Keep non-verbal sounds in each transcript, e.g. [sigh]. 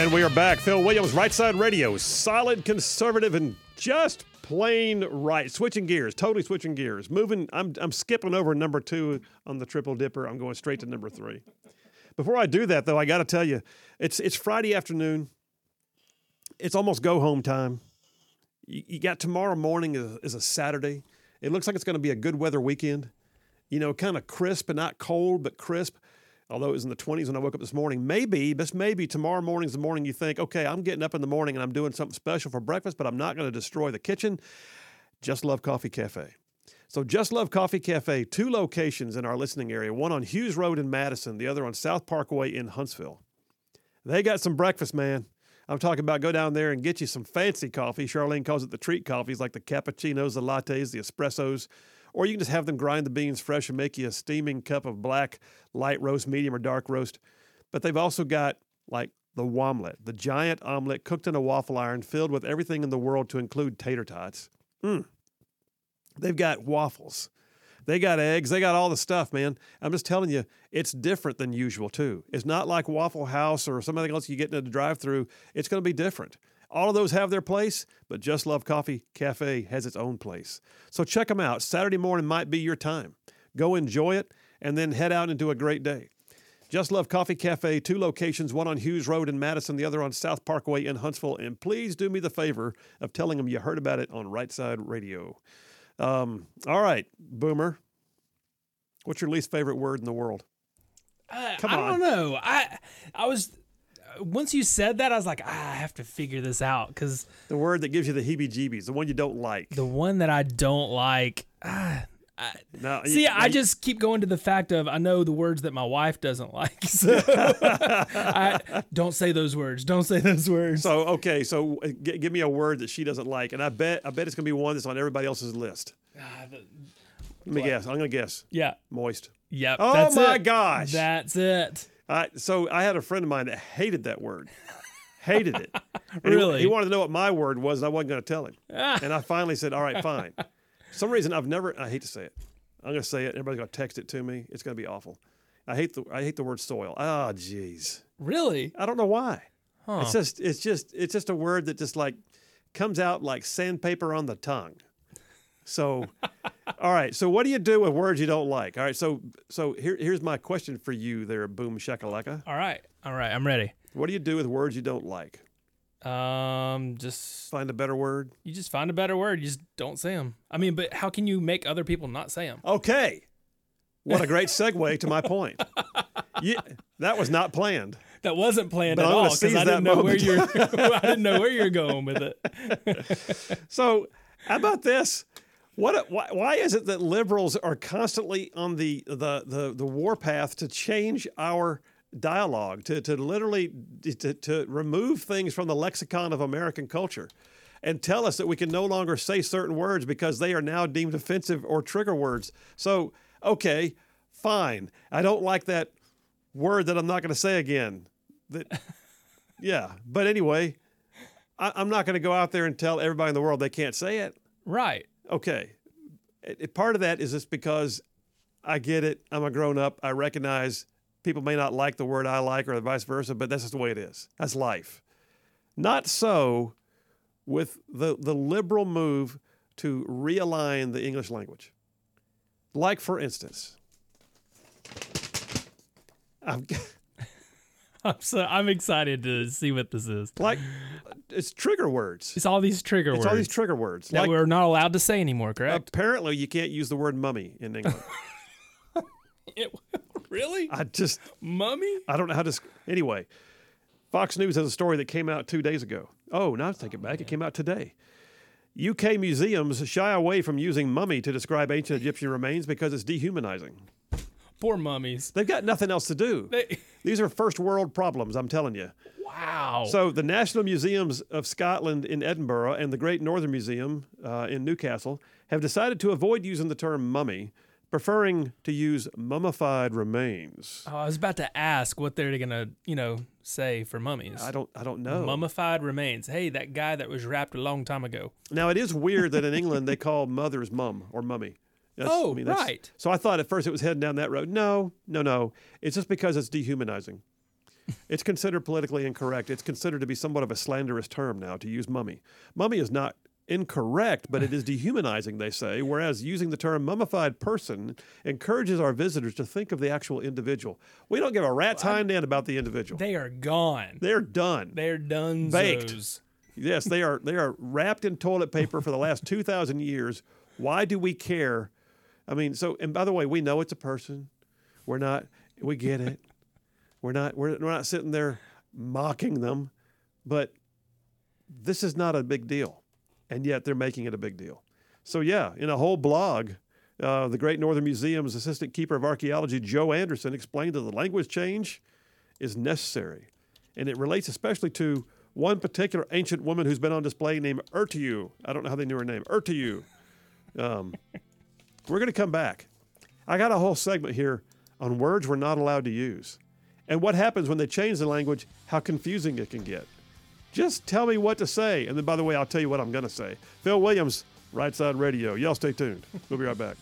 And we are back. Phil Williams, Right Side Radio, solid conservative and just plain right. Switching gears, totally switching gears. Moving, I'm, I'm skipping over number two on the triple dipper. I'm going straight to number three. Before I do that, though, I got to tell you, it's it's Friday afternoon. It's almost go home time. You, you got tomorrow morning is, is a Saturday. It looks like it's going to be a good weather weekend. You know, kind of crisp and not cold, but crisp although it was in the 20s when I woke up this morning. Maybe, just maybe tomorrow morning's the morning you think, okay, I'm getting up in the morning and I'm doing something special for breakfast, but I'm not going to destroy the kitchen. Just Love Coffee Cafe. So, Just Love Coffee Cafe, two locations in our listening area, one on Hughes Road in Madison, the other on South Parkway in Huntsville. They got some breakfast, man. I'm talking about go down there and get you some fancy coffee. Charlene calls it the treat coffees, like the cappuccinos, the lattes, the espressos, or you can just have them grind the beans fresh and make you a steaming cup of black, light roast, medium, or dark roast. But they've also got like the womlet, the giant omelet cooked in a waffle iron filled with everything in the world to include tater tots. Mm. They've got waffles. They got eggs. They got all the stuff, man. I'm just telling you, it's different than usual, too. It's not like Waffle House or something else you get in a drive through. It's going to be different. All of those have their place, but Just Love Coffee Cafe has its own place. So check them out. Saturday morning might be your time. Go enjoy it and then head out into a great day. Just Love Coffee Cafe, two locations, one on Hughes Road in Madison, the other on South Parkway in Huntsville. And please do me the favor of telling them you heard about it on Right Side Radio. Um, all right, Boomer. What's your least favorite word in the world? Uh, I on. don't know. I I was once you said that, I was like, ah, I have to figure this out because The word that gives you the heebie jeebies, the one you don't like. the one that I don't like. Ah, I, Now, see, you- I just keep going to the fact of I know the words that my wife doesn't like. [laughs] So I don't say those words. Don't say those words. So okay, so uh, g- give me a word that she doesn't like, and I bet I bet it's gonna be one that's on everybody else's list. Ah, the- Let me guess. I'm gonna guess yeah. moist. Yep. Oh that's my it. gosh! That's it. I, so I had a friend of mine that hated that word, hated it. [laughs] And he- Really? He, wanted to know what my word was, and I wasn't gonna tell him. Ah. And I finally said, "All right, [laughs] fine." For some reason I've never. I hate to say it. I'm gonna say it. Everybody's gonna text it to me. It's gonna be awful. I hate the I hate the word soil. Ah, jeez. Really? I don't know why. Huh. It's just it's just it's just a word that just like comes out like sandpaper on the tongue. So [laughs] all right, so what do you do with words you don't like? All right, so so here, here's my question for you there, boom shakalaka. All right. All right. I'm ready. What do you do with words you don't like? Um, just Find a better word. you just find a better word. You just don't say them. I mean, but how can you make other people not say them? Okay. What a great [laughs] segue to my point. You, that was not planned. That wasn't planned But at all because [laughs] I didn't know where you're. I didn't know where you're going with it. So, how about this? What? Why, why is it that liberals are constantly on the the the, the warpath to change our dialogue, to to literally to, to remove things from the lexicon of American culture, and tell us that we can no longer say certain words because they are now deemed offensive or trigger words? So, okay, fine. I don't like that word that I'm not going to say again. That, [laughs] yeah. But anyway, I, I'm not going to go out there and tell everybody in the world they can't say it. Right. Okay. It- part of that is just because I get it. I'm a grown up. I recognize people may not like the word I like or vice versa, but that's just the way it is. That's life. Not so with the, the liberal move to realign the English language. Like, for instance, I've, [laughs] [laughs] I'm so I'm excited to see what this is. like, it's trigger words. It's all these trigger words. It's words all these trigger words. that Like, we're not allowed to say anymore. Correct? apparently, you can't use the word mummy in England. [laughs] It- [laughs] really? I just, Mummy? I don't know how to. Anyway, Fox News has a story that came out two days ago. Oh, now take it oh, back. It came out today. UK museums shy away from using mummy to describe ancient Egyptian remains because it's dehumanizing. Poor mummies. They've got nothing else to do. They, [laughs] These are first world problems, I'm telling you. wow. So, the National Museums of Scotland in Edinburgh and the Great Northern Museum uh, in Newcastle have decided to avoid using the term mummy, preferring to use mummified remains. Oh, I was about to ask what they're gonna, you know, say for mummies. I don't, I don't know. Mummified remains. Hey, that guy that was wrapped a long time ago. Now it is weird that in England they call mothers mum or mummy. That's- Oh, that's- right. So I thought at first it was heading down that road. No, no, no. It's just because it's dehumanizing. [laughs] it's considered politically incorrect. It's considered to be somewhat of a slanderous term now to use mummy. Mummy is not incorrect, but it is [laughs] dehumanizing, they say, whereas using the term mummified person encourages our visitors to think of the actual individual. We don't give a rat's hind end about the individual. They are gone. They're done. They're done. Baked. Yes, they are they are wrapped in toilet paper for the last [laughs] 2000 years. Why do we care? I mean, so and by the way, we know it's a person. We're not we get it. [laughs] We're not we're, we're not sitting there mocking them, but this is not a big deal. And yet they're making it a big deal. So yeah, in a whole blog, uh, the Great Northern Museum's assistant keeper of archaeology, Joe Anderson, explained that the language change is necessary. And it relates especially to one particular ancient woman who's been on display named Ertiu. I don't know how they knew her name. Ertiu. Um, we're going to come back. I got a whole segment here on words we're not allowed to use and what happens when they change the language, how confusing it can get. Just tell me what to say. And then, by the way, I'll tell you what I'm going to say. Phil Williams, Right Side Radio. Y'all stay tuned. We'll be right back.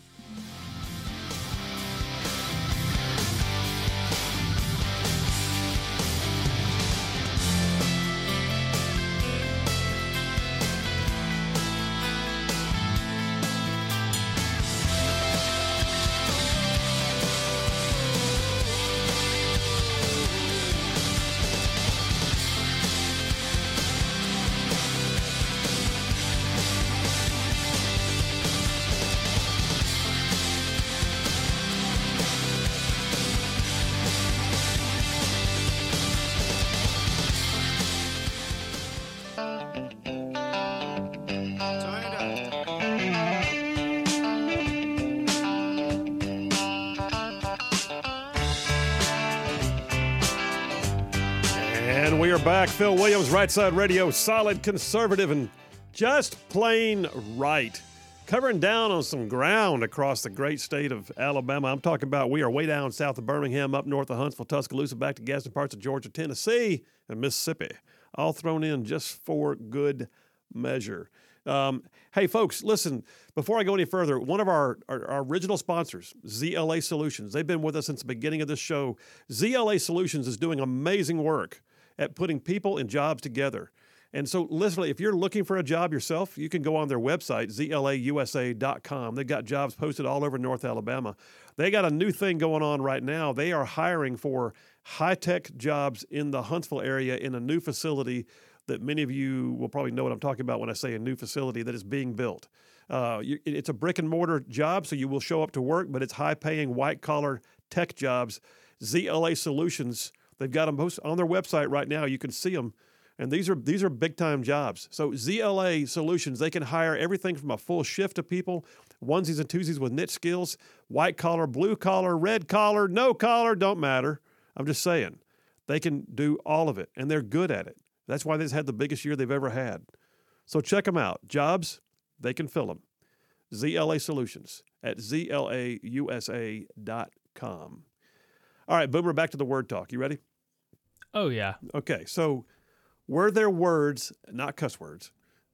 Phil Williams, Right Side Radio, solid conservative and just plain right. Covering down on some ground across the great state of Alabama. I'm talking about we are way down south of Birmingham, up north of Huntsville, Tuscaloosa, back to gassing parts of Georgia, Tennessee, and Mississippi. All thrown in just for good measure. Um, hey, folks, listen, before I go any further, one of our, our, our, original sponsors, ZLA Solutions, they've been with us since the beginning of this show. ZLA Solutions is doing amazing work at putting people and jobs together. And so, literally, if you're looking for a job yourself, you can go on their website, zlausa.com. They've got jobs posted all over North Alabama. They got a new thing going on right now. They are hiring for high tech jobs in the Huntsville area in a new facility that many of you will probably know what I'm talking about when I say a new facility that is being built. Uh, you, it's a brick and mortar job, so you will show up to work, but it's high paying, white collar tech jobs. ZLA Solutions, they've got them on their website right now. You can see them. And these are these are big time jobs. So ZLA Solutions, they can hire everything from a full shift of people, onesies and twosies with niche skills, white collar, blue collar, red collar, no collar, don't matter. I'm just saying. They can do all of it and they're good at it. That's why they've had the biggest year they've ever had. So check them out. Jobs, they can fill them. ZLA Solutions at zlausa.com. All right, Boomer, back to the word talk. You ready? Oh, yeah. Okay, so were there words, not cuss words,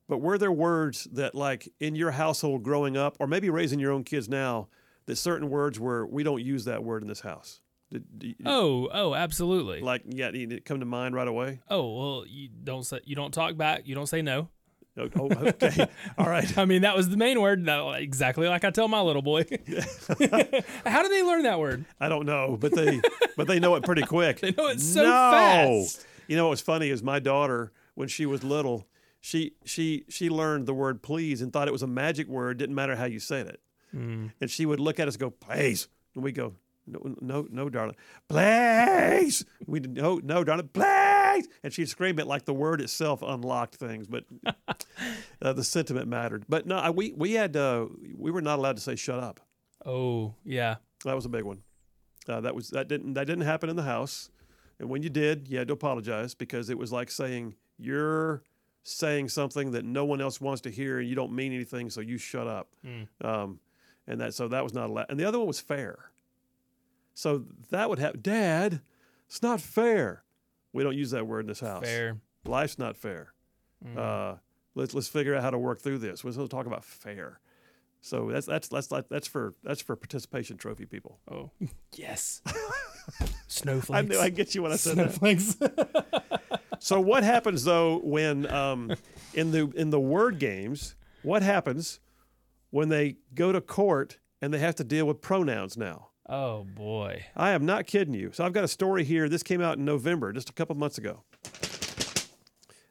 but were there words that, like in your household growing up, or maybe raising your own kids now, that certain words were, we don't use that word in this house? Did, did, oh, oh, absolutely. Like, yeah, did it come to mind right away? Oh, well, you don't say, you don't talk back, you don't say no. Oh, okay. [laughs] All right. I mean, that was the main word. That, exactly like I tell my little boy. [laughs] How do they learn that word? I don't know, but they but they know it pretty quick. [laughs] they know it so no. fast. You know what's funny is my daughter when she was little, she she she learned the word please and thought it was a magic word. Didn't matter how you said it, mm. and she would look at us and go please, and we go no, no, no, darling. Please. We no, no, darling. Please. And she'd scream it like the word itself unlocked things, but [laughs] uh, the sentiment mattered. But no, I, we we had uh, we were not allowed to say shut up. Oh yeah, that was a big one. Uh, that was that didn't that didn't happen in the house, and when you did, you had to apologize because it was like saying you're saying something that no one else wants to hear, and you don't mean anything, so you shut up. Mm. Um, and that so that was not allowed. And the other one was fair. So that would have, Dad, it's not fair. We don't use that word in this house. Fair. Life's not fair. Mm. Uh, let's let's figure out how to work through this. Let's talk about fair. So that's that's that's like that's for that's for participation trophy people. Oh, [laughs] yes. [laughs] Snowflakes. I knew I'd get you when I said that. Snowflakes. [laughs] So what happens though when um, in the in the word games? What happens when they go to court and they have to deal with pronouns now? Oh boy. I am not kidding you. So I've got a story here. This came out in November, just a couple months ago.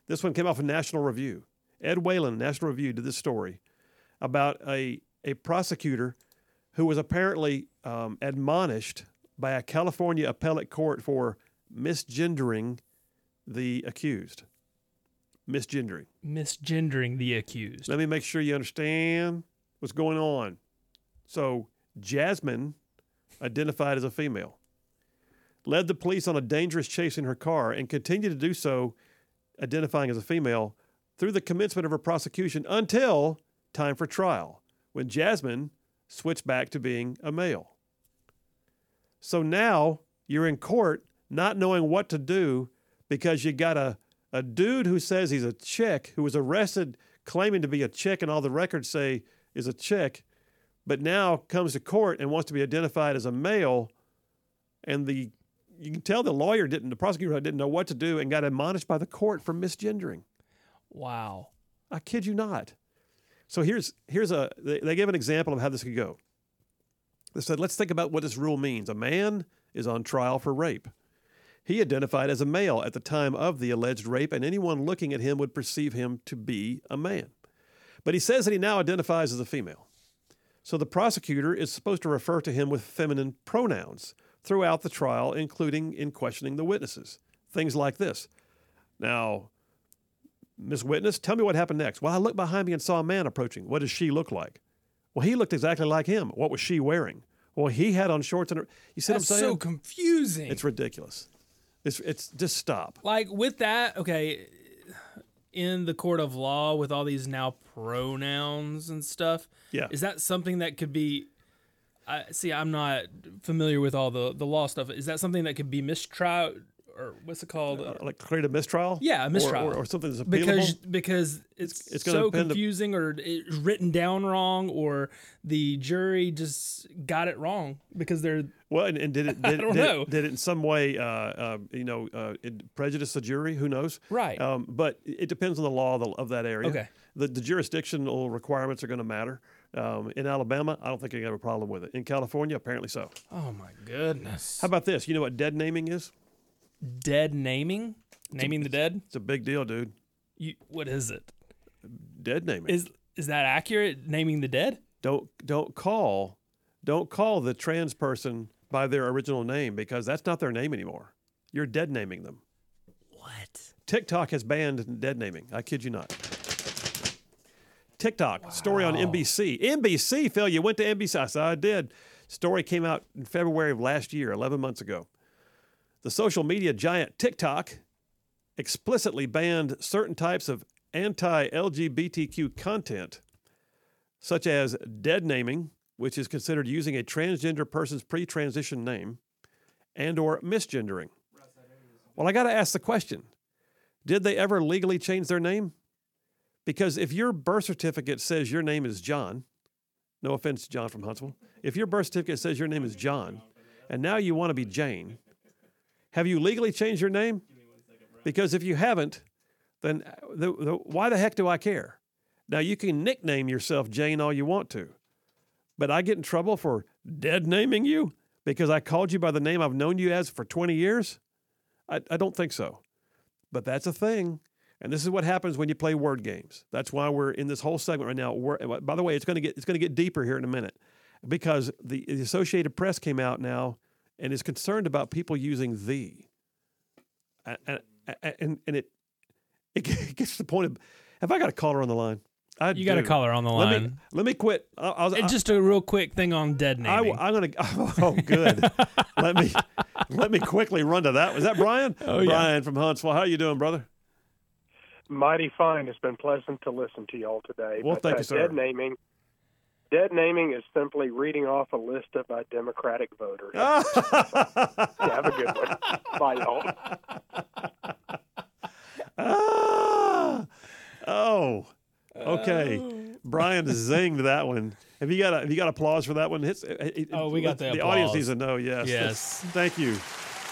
This one came off of National Review. Ed Whelan, National Review, did this story about a a prosecutor who was apparently um, admonished by a California appellate court for misgendering the accused. Misgendering. Misgendering the accused. Let me make sure you understand what's going on. So, Jasmine, identified as a female, led the police on a dangerous chase in her car and continued to do so, identifying as a female, through the commencement of her prosecution until time for trial, when Jasmine switched back to being a male. So now you're in court not knowing what to do because you got a, a dude who says he's a chick who was arrested claiming to be a chick and all the records say is a chick, but now comes to court and wants to be identified as a male. And the you can tell the lawyer didn't, the prosecutor didn't know what to do and got admonished by the court for misgendering. Wow. I kid you not. So here's here's a they, they gave an example of how this could go. They said, let's think about what this rule means. A man is on trial for rape. He identified as a male at the time of the alleged rape, and anyone looking at him would perceive him to be a man. But he says that he now identifies as a female. So the prosecutor is supposed to refer to him with feminine pronouns throughout the trial, including in questioning the witnesses. Things like this. Now, Miss Witness, tell me what happened next. Well, I looked behind me and saw a man approaching. What does she look like? Well, he looked exactly like him. What was she wearing? Well, he had on shorts and. A, you see That's what I'm saying? so confusing. it's ridiculous. It's it's just stop. like with that, okay, in the court of law with all these now pronouns and stuff. Yeah. Is that something that could be I see I'm not familiar with all the the law stuff. Is that something that could be mistrial or what's it called? Uh, like create a mistrial. Yeah, a mistrial. or, or something that's appealable. because because it's, it's gonna so confusing or it's written down wrong or the jury just got it wrong because they're well, and, and did it [laughs] did, don't did, know. It, did it in some way, uh, uh, you know, uh, it prejudice the jury? Who knows? right. Um, but it depends on the law of, the, of that area. Okay. The, the jurisdictional requirements are going to matter. Um, in Alabama, I don't think to have a problem with it. In California, apparently so. oh my goodness. How about this? You know what dead naming is? Dead naming? Naming the dead? It's a big deal, dude. You, what is it? Dead naming. Is is that accurate? Naming the dead? don't don't call don't call the trans person by their original name because that's not their name anymore. You're dead naming them. What? TikTok has banned dead naming. I kid you not. TikTok story on NBC. NBC, Phil, you went to NBC. I said I did. Story came out in February of last year, 11 months ago. The social media giant TikTok explicitly banned certain types of anti-LGBTQ content, such as dead naming, which is considered using a transgender person's pre-transition name, and or misgendering. Well, I got to ask the question: Did they ever legally change their name? Because if your birth certificate says your name is John, no offense, John from Huntsville, if your birth certificate says your name is John, and now you want to be Jane, have you legally changed your name? Because if you haven't, then uh, the, the, why the heck do I care? Now you can nickname yourself Jane all you want to, but I get in trouble for dead naming you because I called you by the name I've known you as for 20 years? I, I don't think so. But that's a thing. And this is what happens when you play word games. That's why we're in this whole segment right now. We're, by the way, it's going to get it's going to get deeper here in a minute because the, the Associated Press came out now and is concerned about people using the. And, and, and, and it it [laughs] gets to the point of have I got a caller on the line? I You got a do. caller on the Let line. me let me quit. I, I was, and I- just a real quick thing on dead I, am gonna. [laughs] Oh, good. [laughs] let me let me quickly run to that. Was that Brian? Oh, yeah. Brian from Huntsville. How are you doing, brother? mighty fine. It's been pleasant to listen to y'all today. Well, but, thank uh, you, sir. Dead naming, dead naming is simply reading off a list of uh, Democratic voters. Yeah, [laughs] have a good one. Bye, y'all. Ah. oh. Okay. Brian zinged that one. Have you got a, have you got applause for that one? It's, it, it- Oh, we got the The audience needs to know. Yes. Yes. [laughs] Thank you,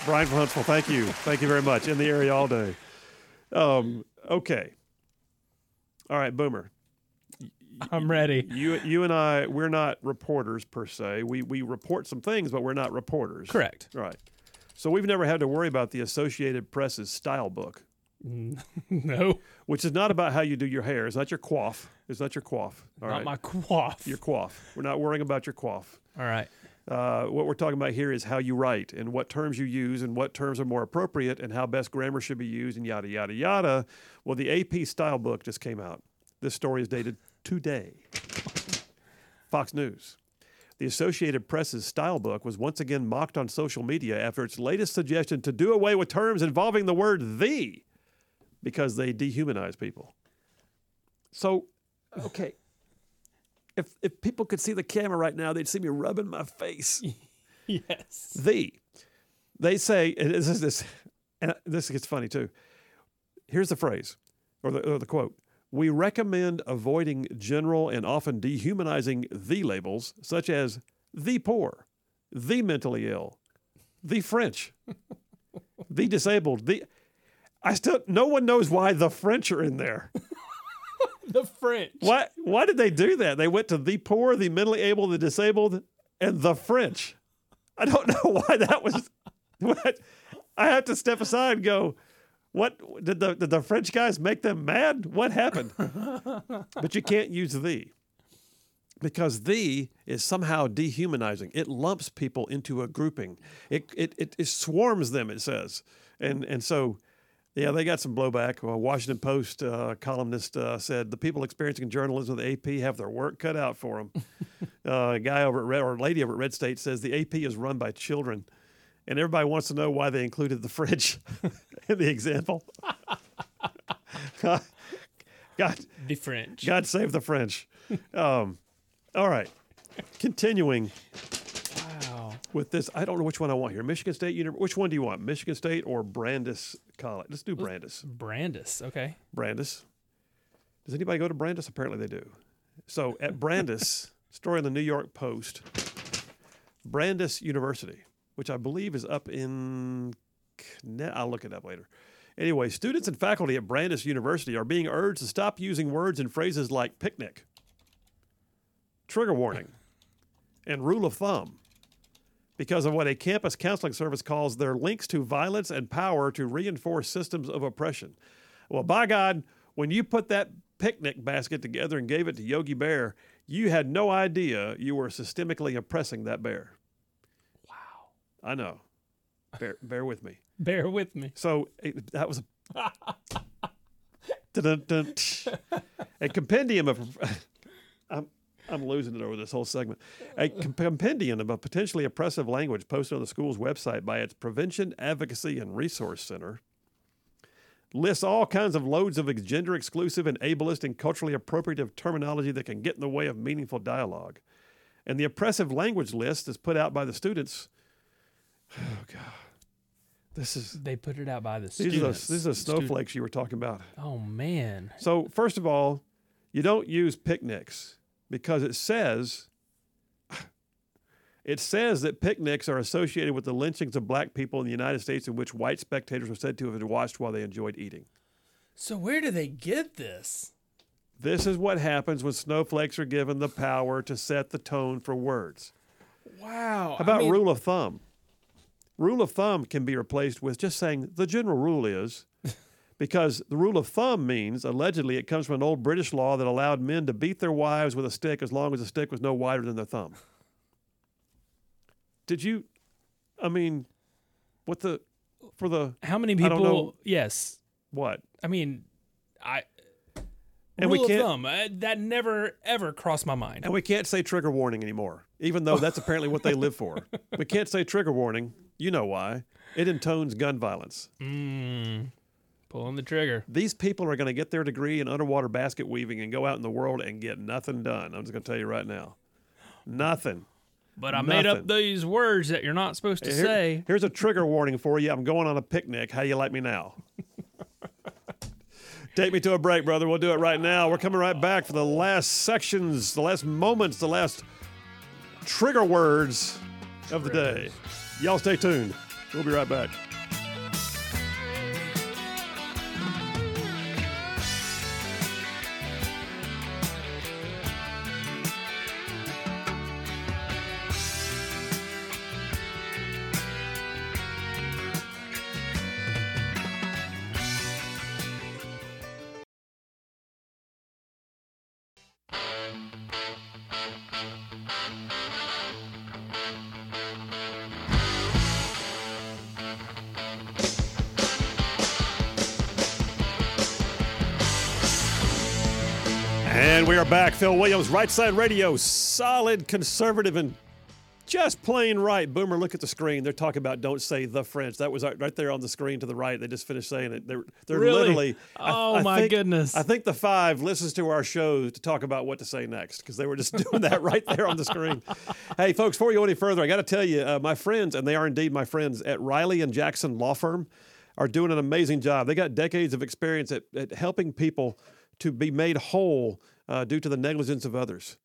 Brian from Huntsville. Thank you. Thank you very much. In the area all day. Um, okay. All right, Boomer. I'm ready. You you and I we're not reporters per se. We we report some things, but we're not reporters. Correct. Right. So we've never had to worry about the Associated Press's style book, [laughs] No, which is not about how you do your hair. It's not your coif. It's not your coif. All not right. my quaff. your coif. We're not worrying about your coif. All right. Uh, what we're talking about here is how you write and what terms you use and what terms are more appropriate and how best grammar should be used and yada, yada, yada. Well, the AP style book just came out. This story is dated today. Fox News. The Associated Press's style book was once again mocked on social media after its latest suggestion to do away with terms involving the word the because they dehumanize people. So, okay. If, if people could see the camera right now, they'd see me rubbing my face [laughs] Yes. the. They say, and this is this, and this gets funny too. Here's the phrase, or the, or the quote. We recommend avoiding general and often dehumanizing the labels, such as the poor, the mentally ill, the French, [laughs] the disabled, the. I still, no one knows why the French are in there. [laughs] The French. Why, why did they do that? They went to the poor, the mentally able, the disabled, and the French. I don't [laughs] know why that was. What I have to step aside and go. What did the did the French guys make them mad? What happened? [laughs] but you can't use the because the is somehow dehumanizing. It lumps people into a grouping. It it it, it swarms them. It says, and and so. Yeah, they got some blowback. A Washington Post uh, columnist uh, said the people experiencing journalism with the AP have their work cut out for them. [laughs] uh, a guy over at Red, or a lady over at Red State says the AP is run by children, and everybody wants to know why they included the fridge [laughs] in the example. [laughs] God, The French. God save the French. Um, all right, continuing Wow. with this. I don't know which one I want here. Michigan State University. Which one do you want? Michigan State or Brandeis College? Let's do Brandeis. Brandeis. Okay. Brandeis. Does anybody go to Brandeis? Apparently they do. So at Brandeis, [laughs] story in the New York Post, Brandeis University, which I believe is up in, I'll look it up later. Anyway, students and faculty at Brandeis University are being urged to stop using words and phrases like picnic, trigger warning, and rule of thumb because of what a campus counseling service calls their links to violence and power to reinforce systems of oppression. Well, by God, when you put that picnic basket together and gave it to Yogi Bear, you had no idea you were systemically oppressing that bear. I know. Bear, bear with me. [laughs] Bear with me. So it, that was a, [laughs] Dun-dun-dun. a compendium of. [laughs] I'm, I'm losing it over this whole segment. A compendium of a potentially oppressive language posted on the school's website by its Prevention Advocacy and Resource Center lists all kinds of loads of gender exclusive and ableist and culturally appropriative terminology that can get in the way of meaningful dialogue. And the oppressive language list is put out by the students. Oh, God. This is They put it out by the these students. are the, these are the Student- snowflakes you were talking about. Oh man. So first of all, you don't use picnics because it says [laughs] it says that picnics are associated with the lynchings of black people in the United States in which white spectators were said to have watched while they enjoyed eating. So where do they get this? This is what happens when snowflakes are given the power to set the tone for words. Wow. How about rule of thumb? Rule of thumb can be replaced with just saying the general rule is, [laughs] because the rule of thumb means allegedly it comes from an old British law that allowed men to beat their wives with a stick as long as the stick was no wider than their thumb. Did you? I mean, what the for the How many I people? Yes. what? I mean, I. And we rule can't- of thumb. uh, that never ever crossed my mind. And we can't say trigger warning anymore, even though that's apparently what they live for. [laughs] We can't say trigger warning. You know why? It intones gun violence. Mm, pulling the trigger. these people are going to get their degree in underwater basket weaving and go out in the world and get nothing done. I'm just going to tell you right now. Nothing. But I made up these words that you're not supposed to Here- say. Here's a trigger warning for you. I'm going on a picnic. How you like me now? [laughs] Take me to a break, brother. We'll do it right now. We're coming right back for the last sections, the last moments, the last trigger words of the day. Y'all stay tuned. We'll be right back. And we are back. Phil Williams, Right Side Radio, solid conservative and just plain right. Boomer, look at the screen. They're talking about don't say the French. That was right there on the screen to the right. They just finished saying it. They're, they're Really? literally. Oh, my think- goodness. I think the five listens to our show to talk about what to say next because they were just [laughs] doing that right there on the screen. Hey, folks, before you go any further, I got to tell you, uh, my friends, and they are indeed my friends at Riley and Jackson Law Firm, are doing an amazing job. They got decades of experience at, at helping people to be made whole uh, due to the negligence of others.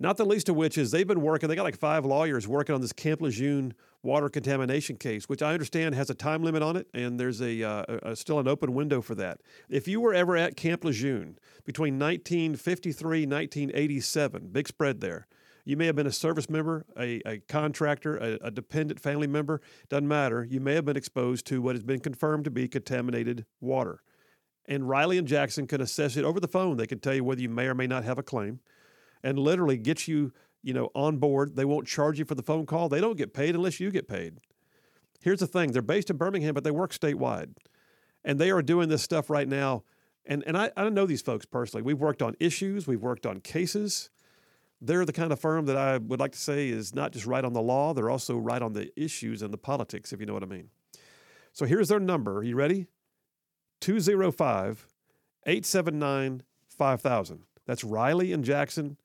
Not the least of which is they've been working, they got like five lawyers working on this Camp Lejeune water contamination case, which I understand has a time limit on it, and there's a, uh, a, still an open window for that. If you were ever at Camp Lejeune between 1953 1987, big spread there. You may have been a service member, a, a contractor, a, a dependent family member, doesn't matter. You may have been exposed to what has been confirmed to be contaminated water. And Riley and Jackson can assess it over the phone. They can tell you whether you may or may not have a claim and literally get you, you know, on board. They won't charge you for the phone call. They don't get paid unless you get paid. Here's the thing: they're based in Birmingham, but they work statewide, and they are doing this stuff right now. And and I, I know these folks personally. We've worked on issues. We've worked on cases. They're the kind of firm that I would like to say is not just right on the law; they're also right on the issues and the politics, if you know what I mean. So here's their number. Are you ready? 205 879 5000. That's Riley and Jackson,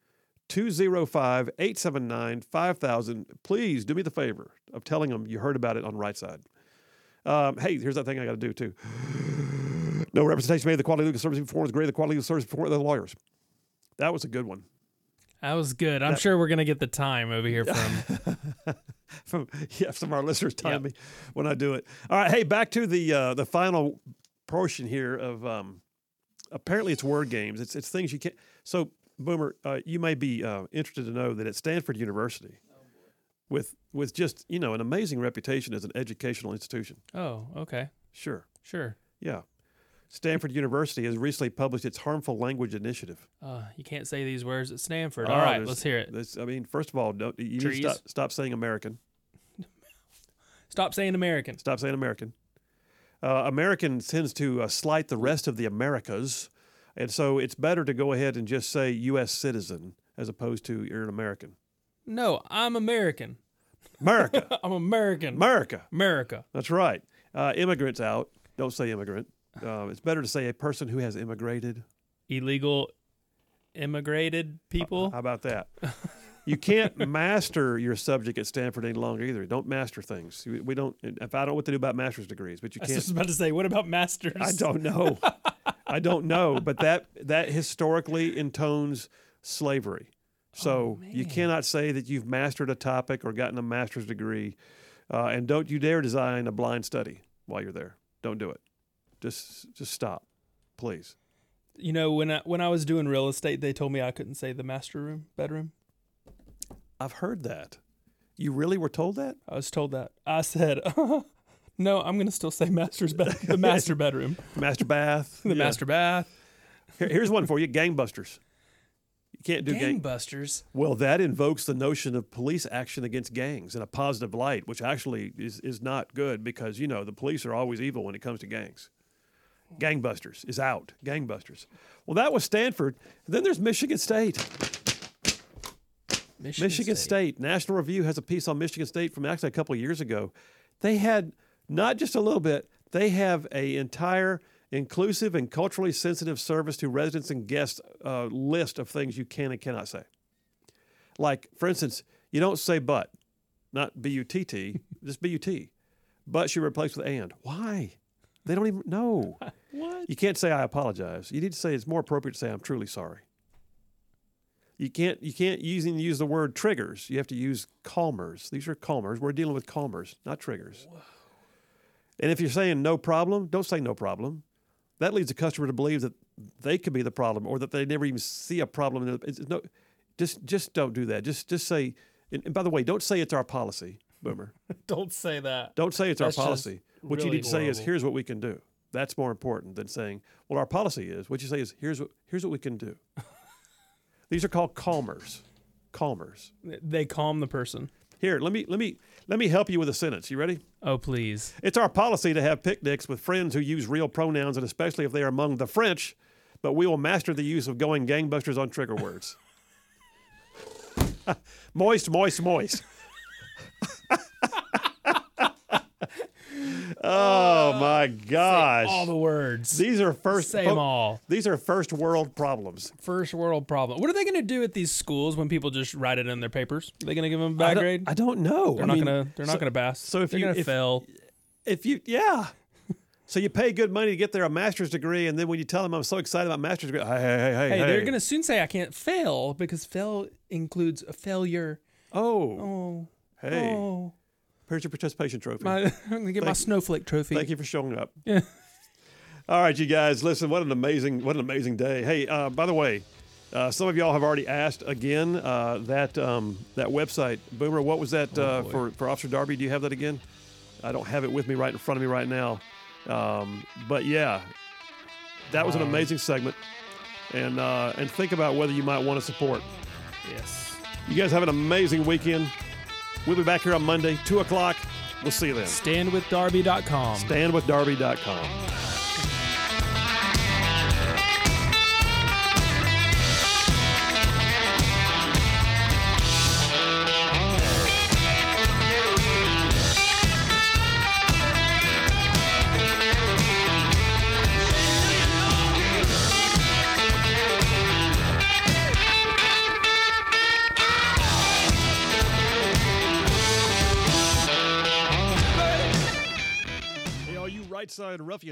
205 879 5000. Please do me the favor of telling them you heard about it on Right Side. Um, hey, here's that thing I got to do too. No representation made of the quality of legal service performance greater than the quality legal service before the lawyers. That was a good one. That was good. I'm sure we're gonna get the time over here from. [laughs] from yeah, some of our listeners time Yep. me when I do it. All right, hey, back to the uh, the final portion here of um, apparently it's word games. It's it's things you can't. So, Boomer, uh, you may be uh, interested to know that at Stanford University, with with just you know an amazing reputation as an educational institution. oh, okay, Sure, sure. yeah. Stanford University has recently published its harmful language initiative. Uh, you can't say these words at Stanford. Oh, All right, let's hear it. I mean, first of all, don't, you need to Trees. stop, stop saying American. [laughs] Stop saying American. Stop saying American. Uh, American tends to uh, slight the rest of the Americas, and so it's better to go ahead and just say U.S. citizen as opposed to you're an American. No, I'm American. America, [laughs] I'm American. America. America. That's right. Uh, immigrants out. Don't say immigrant. Uh, it's better to say a person who has immigrated. Illegal immigrated people. How about that? [laughs] you can't master your subject at Stanford any longer either. Don't master things. We don't. If I don't know what to do about master's degrees, but you I was can't. just about to say, what about masters? I don't know. I don't know, but that that historically intones slavery. So you cannot say that you've mastered a topic or gotten a master's degree, uh, and don't you dare design a blind study while you're there. Don't do it. Just just stop, please. You know, when I when I was doing real estate, they told me I couldn't say the master room, bedroom. I've heard that. You really were told that? I was told that. I said, [laughs] no, I'm gonna still say master's bed, the [laughs] master bedroom, Master bath. [laughs] the Yeah. master bath. Here- here's one for you: gangbusters. You can't do gang. Gangbusters. Well, that invokes the notion of police action against gangs in a positive light, which actually is, is not good because, you know, the police are always evil when it comes to gangs. Gangbusters is out. Gangbusters. Well, that was Stanford. then there's Michigan State. Michigan, Michigan State. National Review has a piece on Michigan State from actually a couple of years ago. They had not just a little bit, they have a entire inclusive and culturally sensitive service to residents and guests uh, list of things you can and cannot say. Like, for instance, you don't say but, not B U T T, [laughs] just B U T. But should be replaced with and. Why? They don't even know. [laughs] What? You can't say I apologize. You need to say it's more appropriate to say I'm truly sorry. You can't you can't using use the word triggers. You have to use calmers. These are calmers. We're dealing with calmers, not triggers. And if you're saying no problem, don't say no problem. That leads the customer to believe that they could be the problem or that they never even see a problem. It's- no, just just don't do that. Just just say. And by the way, don't say it's our policy, Boomer. [laughs] Don't say that. Don't say it's That's our policy. What you really need to say is, here's what we can do. That's more important than saying, well, our policy is. What you say is, here's what here's what we can do. These are called calmers. Calmers. They calm the person. Here, let me let me let me help you with a sentence. You ready? Oh, please. It's our policy to have picnics with friends who use real pronouns, and especially if they are among the French. But we will master the use of going gangbusters on trigger words. [laughs] moist, moist, moist. [laughs] Oh, oh my gosh! All the words. These are first. Say 'em all. These are first world problems. First world problem. What are they going to do at these schools when people just write it in their papers? Are they going to give them a bad I grade? I don't know. they're I not mean, to. They're so- not going to pass. so if they're you- if- fail, if you yeah so you pay good money to get their master's degree and then when you tell them i'm so excited about master's degree hey hey hey hey, hey, they're going to soon say I can't fail because fail includes a failure. oh Oh, hey oh. Here's your participation trophy My, I'm going to get my Thank- snowflake trophy. thank you for showing up Yeah. [laughs] all right you guys listen what an amazing what an amazing day hey uh, by the way uh, some of y'all have already asked again uh, that um, that website boomer what was that uh, boy. for, for officer darby do you have that again i don't have it with me right in front of me right now um, but yeah that was an amazing segment and uh, and think about whether you might want to support Yes. You guys have an amazing weekend. We'll be back here on Monday, 2 o'clock. We'll see you then. Standwithdarby.com. StandWithDarby.com. Hey, all you right side ruffians.